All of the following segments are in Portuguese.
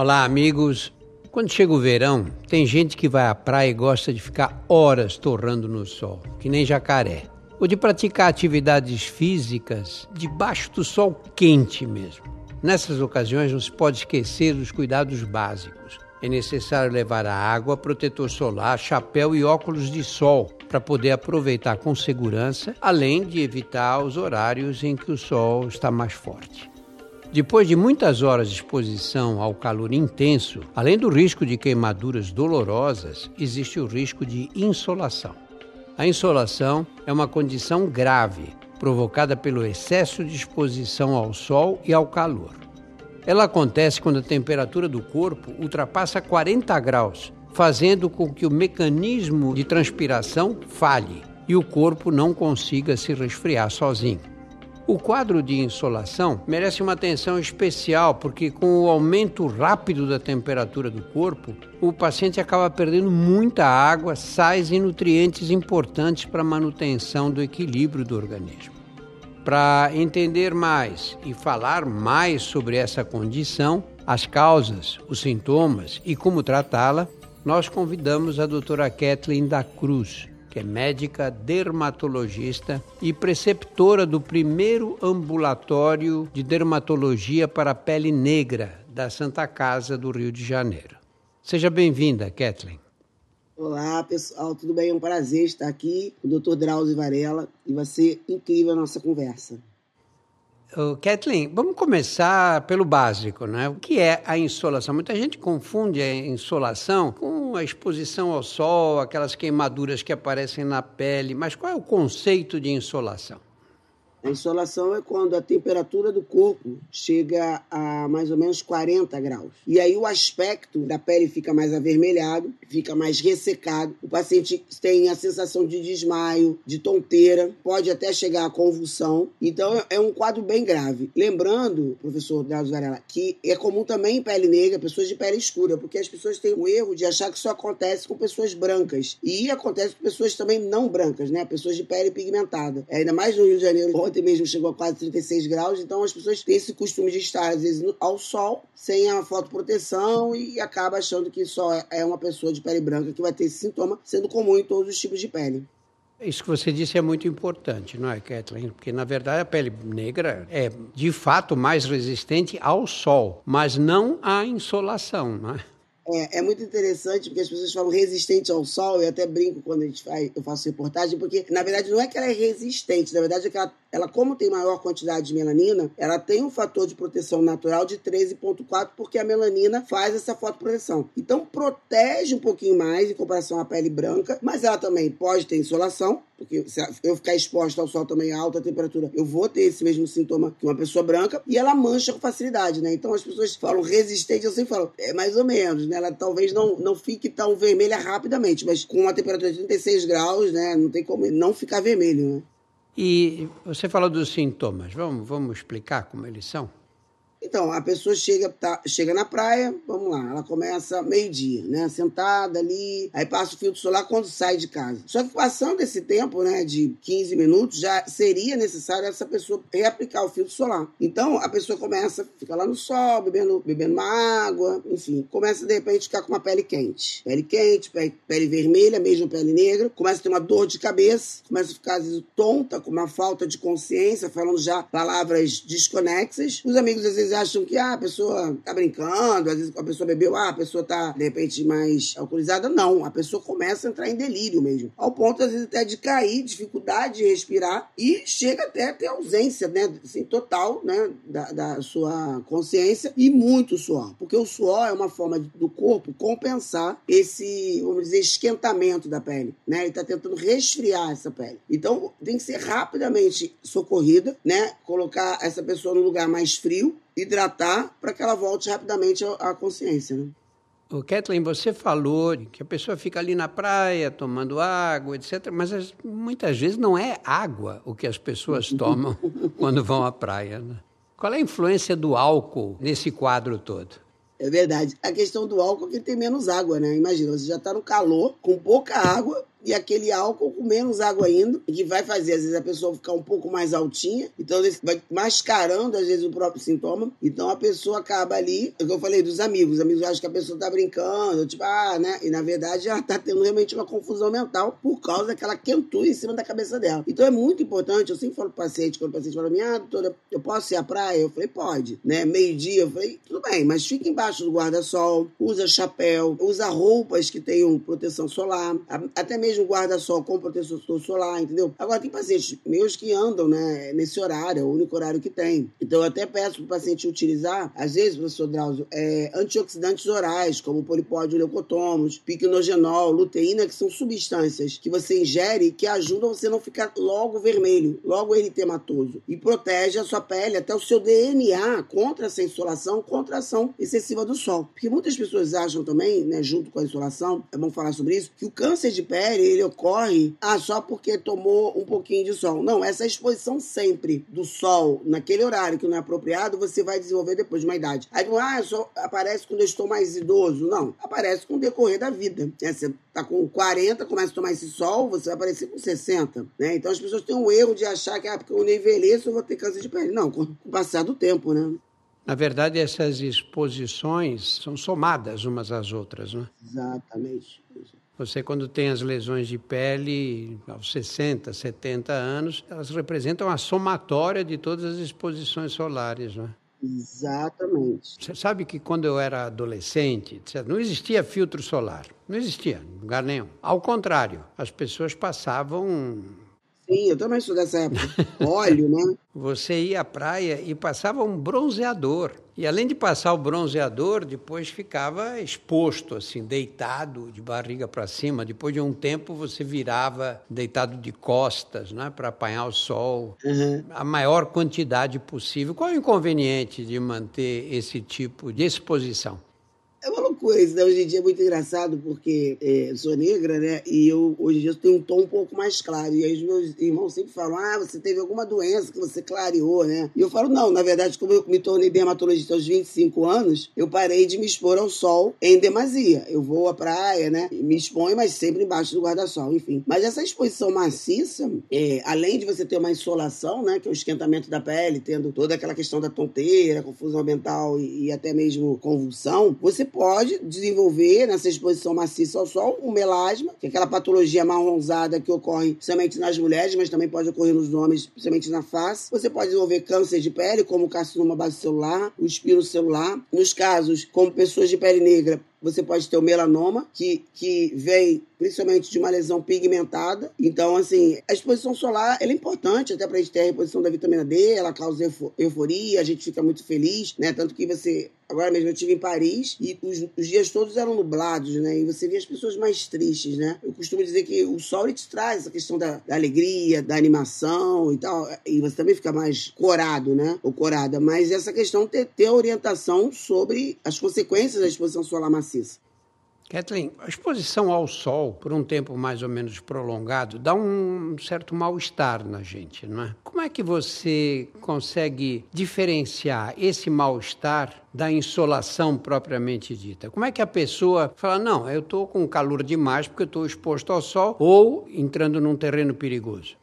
Olá, amigos. Quando chega o verão, tem gente que vai à praia e gosta de ficar horas torrando no sol, que nem jacaré. Ou de praticar atividades físicas debaixo do sol quente mesmo. Nessas ocasiões não se pode esquecer dos cuidados básicos. É necessário levar a água, protetor solar, chapéu e óculos de sol para poder aproveitar com segurança, além de evitar os horários em que o sol está mais forte. Depois de muitas horas de exposição ao calor intenso, além do risco de queimaduras dolorosas, existe o risco de insolação. A insolação é uma condição grave provocada pelo excesso de exposição ao sol e ao calor. Ela acontece quando a temperatura do corpo ultrapassa 40 graus, fazendo com que o mecanismo de transpiração falhe e o corpo não consiga se resfriar sozinho. O quadro de insolação merece uma atenção especial porque, com o aumento rápido da temperatura do corpo, o paciente acaba perdendo muita água, sais e nutrientes importantes para a manutenção do equilíbrio do organismo. Para entender mais e falar mais sobre essa condição, as causas, os sintomas e como tratá-la, nós convidamos a doutora Kathleen da Cruz, que é médica dermatologista e preceptora do primeiro ambulatório de dermatologia para a pele negra da Santa Casa do Rio de Janeiro. Seja bem-vinda, Kathleen. Olá, pessoal, tudo bem? É um prazer estar aqui o Dr. Drauzio Varela e vai ser incrível a nossa conversa. Kathleen, vamos começar pelo básico, né? O que é a insolação? Muita gente confunde a insolação com a exposição ao sol, aquelas queimaduras que aparecem na pele, mas qual é o conceito de insolação? A insolação é quando a temperatura do corpo chega a mais ou menos 40 graus. E aí o aspecto da pele fica mais avermelhado, fica mais ressecado. O paciente tem a sensação de desmaio, de tonteira, pode até chegar a convulsão. Então é um quadro bem grave. Lembrando, professor Drauzio Varela, que é comum também em pele negra, pessoas de pele escura, porque as pessoas têm o erro de achar que isso acontece com pessoas brancas. E acontece com pessoas também não brancas, né? Pessoas de pele pigmentada. Ainda mais no Rio de Janeiro ontem mesmo chegou a quase 36 graus, então as pessoas têm esse costume de estar, às vezes, ao sol, sem a fotoproteção e acaba achando que só é uma pessoa de pele branca que vai ter esse sintoma, sendo comum em todos os tipos de pele. Isso que você disse é muito importante, não é, Kathleen? Porque, na verdade, a pele negra é, de fato, mais resistente ao sol, mas não à insolação, não é? É, é, muito interessante porque as pessoas falam resistente ao sol, e até brinco quando a gente faz, eu faço reportagem, porque na verdade não é que ela é resistente, na verdade é que ela, ela como tem maior quantidade de melanina, ela tem um fator de proteção natural de 13,4, porque a melanina faz essa fotoproteção. Então protege um pouquinho mais em comparação à pele branca, mas ela também pode ter insolação, porque se eu ficar exposta ao sol também a alta temperatura, eu vou ter esse mesmo sintoma que uma pessoa branca, e ela mancha com facilidade, né? Então as pessoas falam resistente, eu sempre falo, é mais ou menos, né? Ela talvez não, não fique tão vermelha rapidamente, mas com uma temperatura de 36 graus, né? Não tem como não ficar vermelho, né? E você falou dos sintomas, vamos, vamos explicar como eles são? Então, a pessoa chega, tá, chega na praia, vamos lá, ela começa meio-dia, né? Sentada ali, aí passa o filtro solar quando sai de casa. Só que passando esse tempo, né, de 15 minutos, já seria necessário essa pessoa reaplicar o filtro solar. Então, a pessoa começa, fica lá no sol, bebendo, bebendo uma água, enfim, começa de repente a ficar com uma pele quente. Pele quente, pele, pele vermelha, mesmo pele negra, começa a ter uma dor de cabeça, começa a ficar às vezes tonta, com uma falta de consciência, falando já palavras desconexas. Os amigos às vezes acham que ah, a pessoa tá brincando, às vezes a pessoa bebeu, ah, a pessoa tá de repente mais alcoolizada. Não, a pessoa começa a entrar em delírio mesmo. Ao ponto, às vezes, até de cair, dificuldade de respirar e chega até a ter ausência, né? Assim, total, né? Da, da sua consciência e muito suor. Porque o suor é uma forma do corpo compensar esse, vamos dizer, esquentamento da pele, né? Ele tá tentando resfriar essa pele. Então, tem que ser rapidamente socorrida, né? Colocar essa pessoa no lugar mais frio hidratar para que ela volte rapidamente à consciência. Né? O Kathleen, você falou que a pessoa fica ali na praia tomando água, etc. Mas muitas vezes não é água o que as pessoas tomam quando vão à praia. Né? Qual é a influência do álcool nesse quadro todo? É verdade. A questão do álcool é que tem menos água, né? Imagina, você já está no calor, com pouca água, e aquele álcool com menos água ainda, que vai fazer, às vezes, a pessoa ficar um pouco mais altinha, então vai mascarando, às vezes, o próprio sintoma. Então a pessoa acaba ali, é o que eu falei dos amigos, os amigos acham que a pessoa tá brincando, tipo, ah, né? E na verdade ela tá tendo realmente uma confusão mental por causa daquela quentura em cima da cabeça dela. Então é muito importante, eu sempre falo pro paciente, quando o paciente fala, minha doutora, eu posso ir à praia? Eu falei, pode, né? Meio-dia, eu falei, tudo bem, mas fica embaixo do guarda-sol, usa chapéu, usa roupas que tenham proteção solar, até mesmo guarda-sol com proteção solar, entendeu? Agora, tem pacientes meus que andam, né, nesse horário, é o único horário que tem. Então, eu até peço para o paciente utilizar, às vezes, professor Drauzio, é, antioxidantes orais, como polipódio leucotomos, piquenogenol, luteína, que são substâncias que você ingere que ajudam você não ficar logo vermelho, logo eritematoso. E protege a sua pele, até o seu DNA contra essa insolação, contra a ação excessiva do sol. Porque muitas pessoas acham também, né, junto com a insolação, é bom falar sobre isso, que o câncer de pele ele ocorre ah, só porque tomou um pouquinho de sol. Não, essa exposição sempre do sol naquele horário que não é apropriado, você vai desenvolver depois de uma idade. Aí, ah, só aparece quando eu estou mais idoso. Não, aparece com o decorrer da vida. É, você tá com 40, começa a tomar esse sol, você vai aparecer com 60. Né? Então as pessoas têm um erro de achar que ah, porque eu não envelheço eu vou ter câncer de pele. Não, com o passar do tempo, né? Na verdade, essas exposições são somadas umas às outras, né? Exatamente. Você, quando tem as lesões de pele aos 60, 70 anos, elas representam a somatória de todas as exposições solares, não é? Exatamente. Você sabe que quando eu era adolescente, não existia filtro solar. Não existia, em lugar nenhum. Ao contrário, as pessoas passavam Sim, eu também sou dessa época. Óleo, né? Você ia à praia e passava um bronzeador. E além de passar o bronzeador, depois ficava exposto, assim, deitado, de barriga para cima. Depois de um tempo, você virava deitado de costas, né, para apanhar o sol. Uhum. A maior quantidade possível. Qual é o inconveniente de manter esse tipo de exposição? Isso, né? Hoje em dia é muito engraçado porque é, sou negra, né? E eu hoje em dia tenho um tom um pouco mais claro. E aí os meus irmãos sempre falam: ah, você teve alguma doença que você clareou, né? E eu falo: não, na verdade, como eu me tornei dermatologista aos 25 anos, eu parei de me expor ao sol em demasia. Eu vou à praia, né? Me exponho, mas sempre embaixo do guarda-sol, enfim. Mas essa exposição maciça, é, além de você ter uma insolação, né? Que é o esquentamento da pele, tendo toda aquela questão da tonteira, confusão mental e, e até mesmo convulsão, você pode desenvolver nessa exposição maciça ao sol um melasma, que é aquela patologia marronzada que ocorre somente nas mulheres, mas também pode ocorrer nos homens, principalmente na face. Você pode desenvolver câncer de pele, como o carcinoma basocelular, o espiro celular. Nos casos, como pessoas de pele negra, você pode ter o melanoma, que, que vem principalmente de uma lesão pigmentada. Então, assim, a exposição solar é importante até para a gente ter a reposição da vitamina D, ela causa euforia, a gente fica muito feliz, né? Tanto que você. Agora mesmo eu estive em Paris e os, os, dias todos eram nublados, né? E você via as pessoas mais tristes, né? Eu costumo dizer que o sol ele te traz essa questão da, da alegria, da animação e tal. E você também fica mais corado, né? Ou corada. Mas essa questão ter, ter orientação sobre as consequências da exposição solar maciça. Kathleen, a exposição ao sol por um tempo mais ou menos prolongado dá um certo mal-estar na gente, não é? Como é que você consegue diferenciar esse mal-estar da insolação propriamente dita? Como é que a pessoa fala, não, eu estou com calor demais porque estou exposto ao sol ou entrando num terreno perigoso?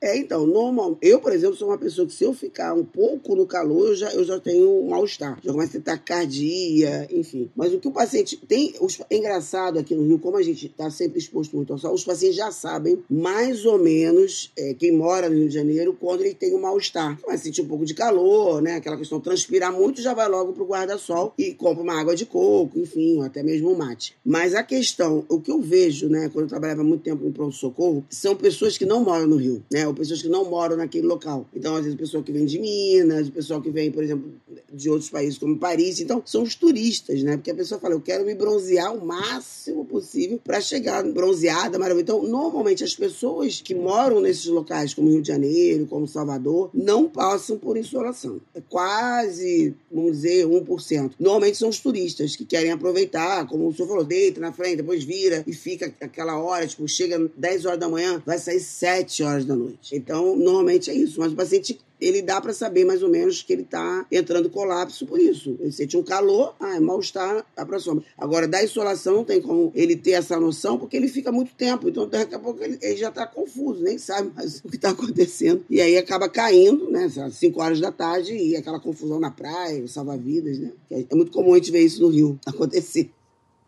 É, então, normal. Eu, por exemplo, sou uma pessoa que se eu ficar um pouco no calor, eu já, eu já tenho um mal-estar. Já começa a ter taquicardia, enfim. Mas o que o paciente tem. Os, é engraçado aqui no Rio, como a gente está sempre exposto muito ao sol, os pacientes já sabem mais ou menos, é, quem mora no Rio de Janeiro, quando ele tem um mal-estar. Vai sentir um pouco de calor, né? Aquela questão de transpirar muito, já vai logo pro guarda-sol e compra uma água de coco, enfim, até mesmo um mate. Mas a questão, o que eu vejo, né, quando eu trabalhava muito tempo no pronto-socorro, são pessoas que não moram no Rio, né? Pessoas que não moram naquele local. Então, às vezes, o pessoal que vem de Minas, pessoal que vem, por exemplo, de outros países como Paris. Então, são os turistas, né? Porque a pessoa fala, eu quero me bronzear o máximo possível para chegar bronzeada, maravilhosa. Então, normalmente, as pessoas que moram nesses locais, como Rio de Janeiro, como Salvador, não passam por insolação. É quase, vamos dizer, 1%. Normalmente são os turistas que querem aproveitar, como o senhor falou, deita na frente, depois vira e fica aquela hora, tipo, chega 10 horas da manhã, vai sair 7 horas da noite. Então, normalmente é isso. Mas o paciente ele dá para saber mais ou menos que ele está entrando colapso por isso. Ele sente um calor, ah, é mal-estar, para sombra. Agora, da insolação não tem como ele ter essa noção, porque ele fica muito tempo. Então, daqui a pouco ele, ele já está confuso, nem sabe mais o que está acontecendo. E aí acaba caindo, né? Às 5 horas da tarde e aquela confusão na praia, salva-vidas, né? É muito comum a gente ver isso no Rio acontecer.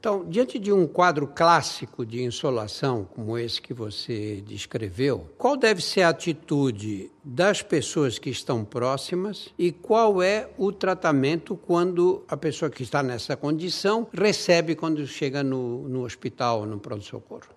Então, diante de um quadro clássico de insolação como esse que você descreveu, qual deve ser a atitude das pessoas que estão próximas e qual é o tratamento quando a pessoa que está nessa condição recebe quando chega no, no hospital, no pronto-socorro?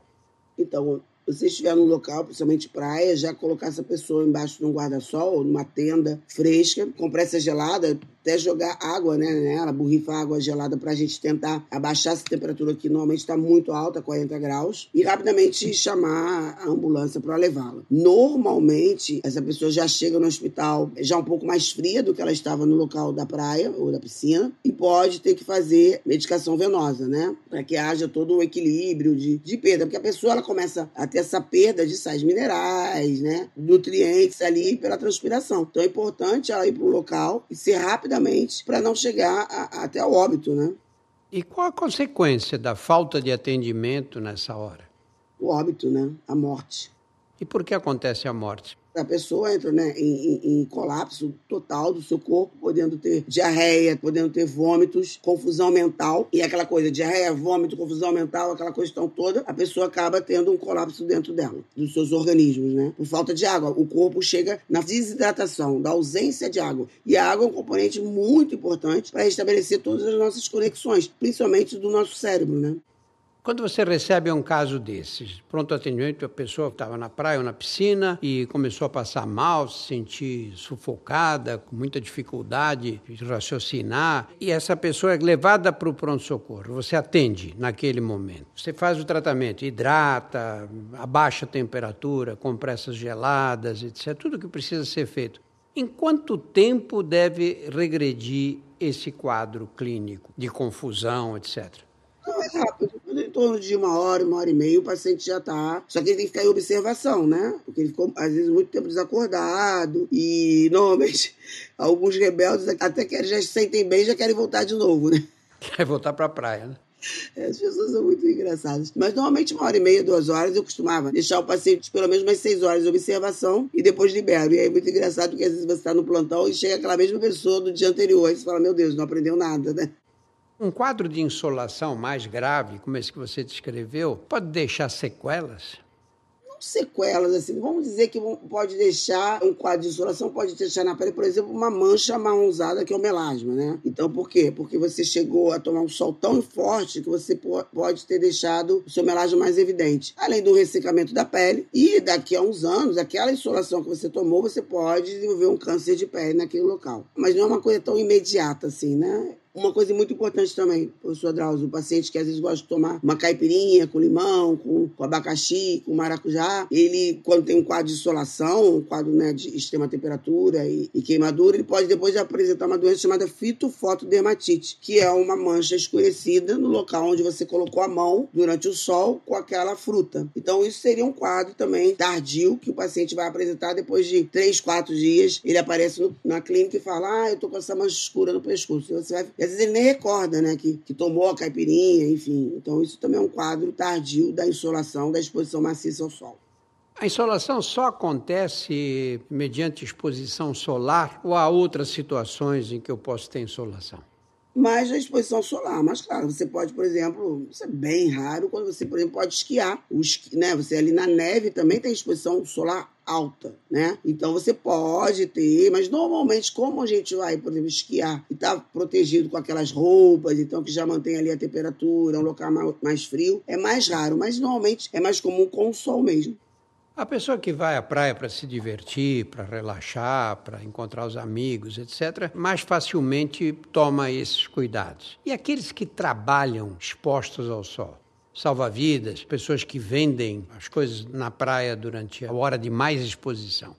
Então, você estiver no local, principalmente praia, já colocar essa pessoa embaixo de um guarda-sol numa tenda fresca, compressa gelada, até jogar água né, nela, borrifar água gelada para a gente tentar abaixar essa temperatura que normalmente está muito alta, 40 graus, e rapidamente chamar a ambulância para levá-la. Normalmente, essa pessoa já chega no hospital já um pouco mais fria do que ela estava no local da praia ou da piscina e pode ter que fazer medicação venosa, né? Para que haja todo o equilíbrio de, de perda, porque a pessoa ela começa a ter essa perda de sais minerais, né? Nutrientes ali pela transpiração. Então é importante ela ir para o local e ser rápida rapidamente para não chegar a, até o óbito, né? E qual a consequência da falta de atendimento nessa hora? O óbito, né? A morte. E por que acontece a morte? A pessoa entra né, em, em, colapso total do seu corpo, podendo ter diarreia, podendo ter vômitos, confusão mental. E aquela coisa, diarreia, vômito, confusão mental, aquela questão toda, a pessoa acaba tendo um colapso dentro dela, dos seus organismos, né? Por falta de água. O corpo chega na desidratação, da ausência de água. E a água é um componente muito importante para estabelecer todas as nossas conexões, principalmente do nosso cérebro, né? Quando você recebe um caso desses, pronto atendimento, a pessoa estava na praia ou na piscina e começou a passar mal, se sentir sufocada, com muita dificuldade de raciocinar, e essa pessoa é levada para o pronto-socorro. Você atende naquele momento. Você faz o tratamento, hidrata, abaixa a temperatura, compressas geladas, etc. Tudo que precisa ser feito. Em quanto tempo deve regredir esse quadro clínico de confusão, etc? Não é rápido em torno de uma hora, uma hora e meia, o paciente já está. Só que ele tem que ficar em observação, né? Porque ele ficou, às vezes, muito tempo desacordado. E, normalmente, alguns rebeldes, até que eles já se sentem bem, já querem voltar de novo, né? Quer voltar para a praia, né? É, as pessoas são muito engraçadas. Mas normalmente uma hora e meia, duas horas, eu costumava deixar o paciente pelo menos umas seis horas de observação e depois libero. E aí é muito engraçado porque às vezes você está no plantão e chega aquela mesma pessoa do dia anterior. Aí você fala, meu Deus, não aprendeu nada, né? Um quadro de insolação mais grave, como esse que você descreveu, pode deixar sequelas? Não sequelas, assim, vamos dizer que pode deixar, um quadro de insolação pode deixar na pele, por exemplo, uma mancha marronzada, que é o melasma, né? Então, por quê? Porque você chegou a tomar um sol tão forte que você pode ter deixado o seu melasma mais evidente. Além do ressecamento da pele, e daqui a uns anos, aquela insolação que você tomou, você pode desenvolver um câncer de pele naquele local. Mas não é uma coisa tão imediata assim, né? Uma coisa muito importante também, professor Drauzio, o paciente que às vezes gosta de tomar uma caipirinha com limão, com, com abacaxi, com maracujá, ele, quando tem um quadro de insolação, um quadro né, de extrema temperatura e, e queimadura, ele pode depois apresentar uma doença chamada fitofotodermatite, que é uma mancha escurecida no local onde você colocou a mão durante o sol com aquela fruta. Então, isso seria um quadro também tardio que o paciente vai apresentar depois de três, quatro dias. Ele aparece no, na clínica e fala: Ah, eu tô com essa mancha escura no pescoço. Você vai e às vezes ele nem recorda, né, que, que tomou a caipirinha, enfim. Então isso também é um quadro tardio da insolação, da exposição maciça ao sol. A insolação só acontece mediante exposição solar ou há outras situações em que eu posso ter insolação? mais a exposição solar. Mas, claro, você pode, por exemplo, isso é bem raro, quando você, por exemplo, pode esquiar. O esqui, né? Você ali na neve também tem exposição solar alta, né? Então você pode ter, mas normalmente, como a gente vai, por exemplo, esquiar e está protegido com aquelas roupas, então que já mantém ali a temperatura, um local mais frio, é mais raro, mas normalmente é mais comum com o sol mesmo. A pessoa que vai à praia para se divertir, para relaxar, para encontrar os amigos, etc., mais facilmente toma esses cuidados. E aqueles que trabalham expostos ao sol? Salva-vidas, pessoas que vendem as coisas na praia durante a hora de mais exposição.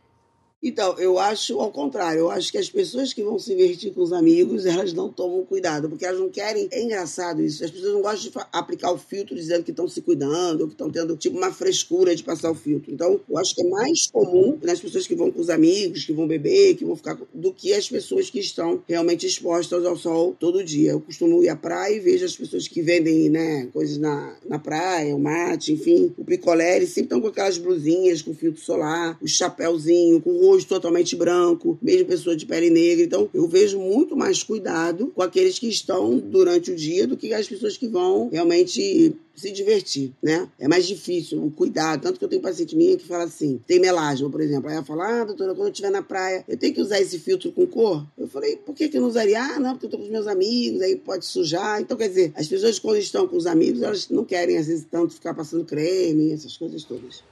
Então, eu acho ao contrário. Eu acho que as pessoas que vão se divertir com os amigos, elas não tomam cuidado, porque elas não querem. É engraçado isso. As pessoas não gostam de aplicar o filtro dizendo que estão se cuidando, que estão tendo tipo uma frescura de passar o filtro. Então, eu acho que é mais comum nas pessoas que vão com os amigos, que vão beber, que vão ficar. do que as pessoas que estão realmente expostas ao sol todo dia. Eu costumo ir à praia e vejo as pessoas que vendem, né, coisas na, na praia, o mate, enfim, o picolé, eles sempre estão com aquelas blusinhas com filtro solar, o chapéuzinho, com o rosto totalmente branco, mesmo pessoa de pele negra. Então, eu vejo muito mais cuidado com aqueles que estão durante o dia do que as pessoas que vão realmente se divertir, né? É mais difícil o cuidado. Tanto que eu tenho paciente minha que fala assim, tem melasma, por exemplo. Aí ela fala, ah, doutora, quando eu estiver na praia, eu tenho que usar esse filtro com cor? Eu falei, por que, que eu não usaria? Ah, não, porque eu tô com os meus amigos, aí pode sujar. Então, quer dizer, as pessoas quando estão com os amigos, elas não querem, às vezes, tanto ficar passando creme, essas coisas todas.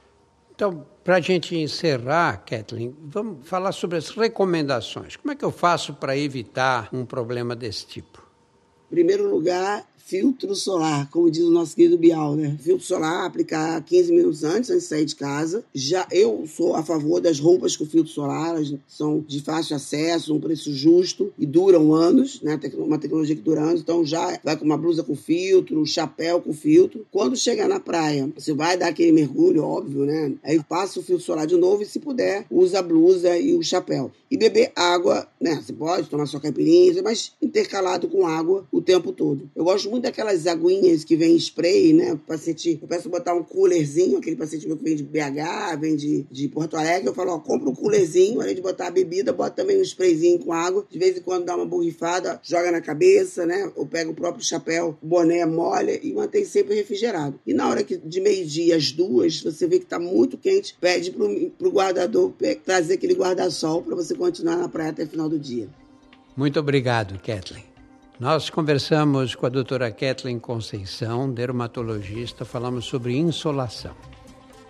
Então, para a gente encerrar, Kathleen, vamos falar sobre as recomendações. Como é que eu faço para evitar um problema desse tipo? Em primeiro lugar, filtro solar, como diz o nosso querido Bial, né? Filtro solar, aplicar 15 minutos antes, antes de sair de casa. Já eu sou a favor das roupas com filtro solar, elas são de fácil acesso, um preço justo e duram anos, né? Uma tecnologia que dura anos, então já vai com uma blusa com filtro, um chapéu com filtro. Quando chegar na praia, você vai dar aquele mergulho, óbvio, né? Aí passa o filtro solar de novo e, se puder, usa a blusa e o chapéu. E beber água, né? Você pode tomar sua caipirinha, mas intercalado com água o tempo todo. Eu gosto muito daquelas aguinhas que vem spray, né? O paciente, eu peço botar um coolerzinho, aquele paciente meu que vem de BH, vem de, de Porto Alegre, eu falo, ó, compra um coolerzinho, além de botar a bebida, bota também um sprayzinho com água, de vez em quando dá uma borrifada, joga na cabeça, né? Ou pega o próprio chapéu, boné, molha e mantém sempre refrigerado. E na hora que de meio-dia às duas, você vê que tá muito quente, pede pro, pro guardador trazer aquele guarda-sol para você continuar na praia até o final do dia. Muito obrigado, Kathleen. Nós conversamos com a doutora Kathleen Conceição, dermatologista, falamos sobre insolação.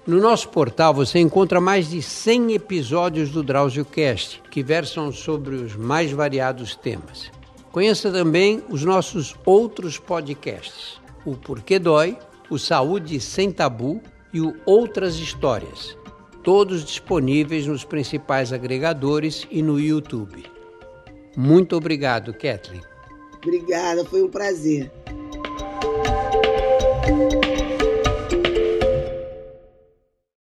No nosso portal você encontra mais de 100 episódios do DrauzioCast, que versam sobre os mais variados temas. Conheça também os nossos outros podcasts, o Porquê Dói, o Saúde Sem Tabu e o Outras Histórias, todos disponíveis nos principais agregadores e no YouTube. Muito obrigado, Kathleen. Obrigada, foi um prazer.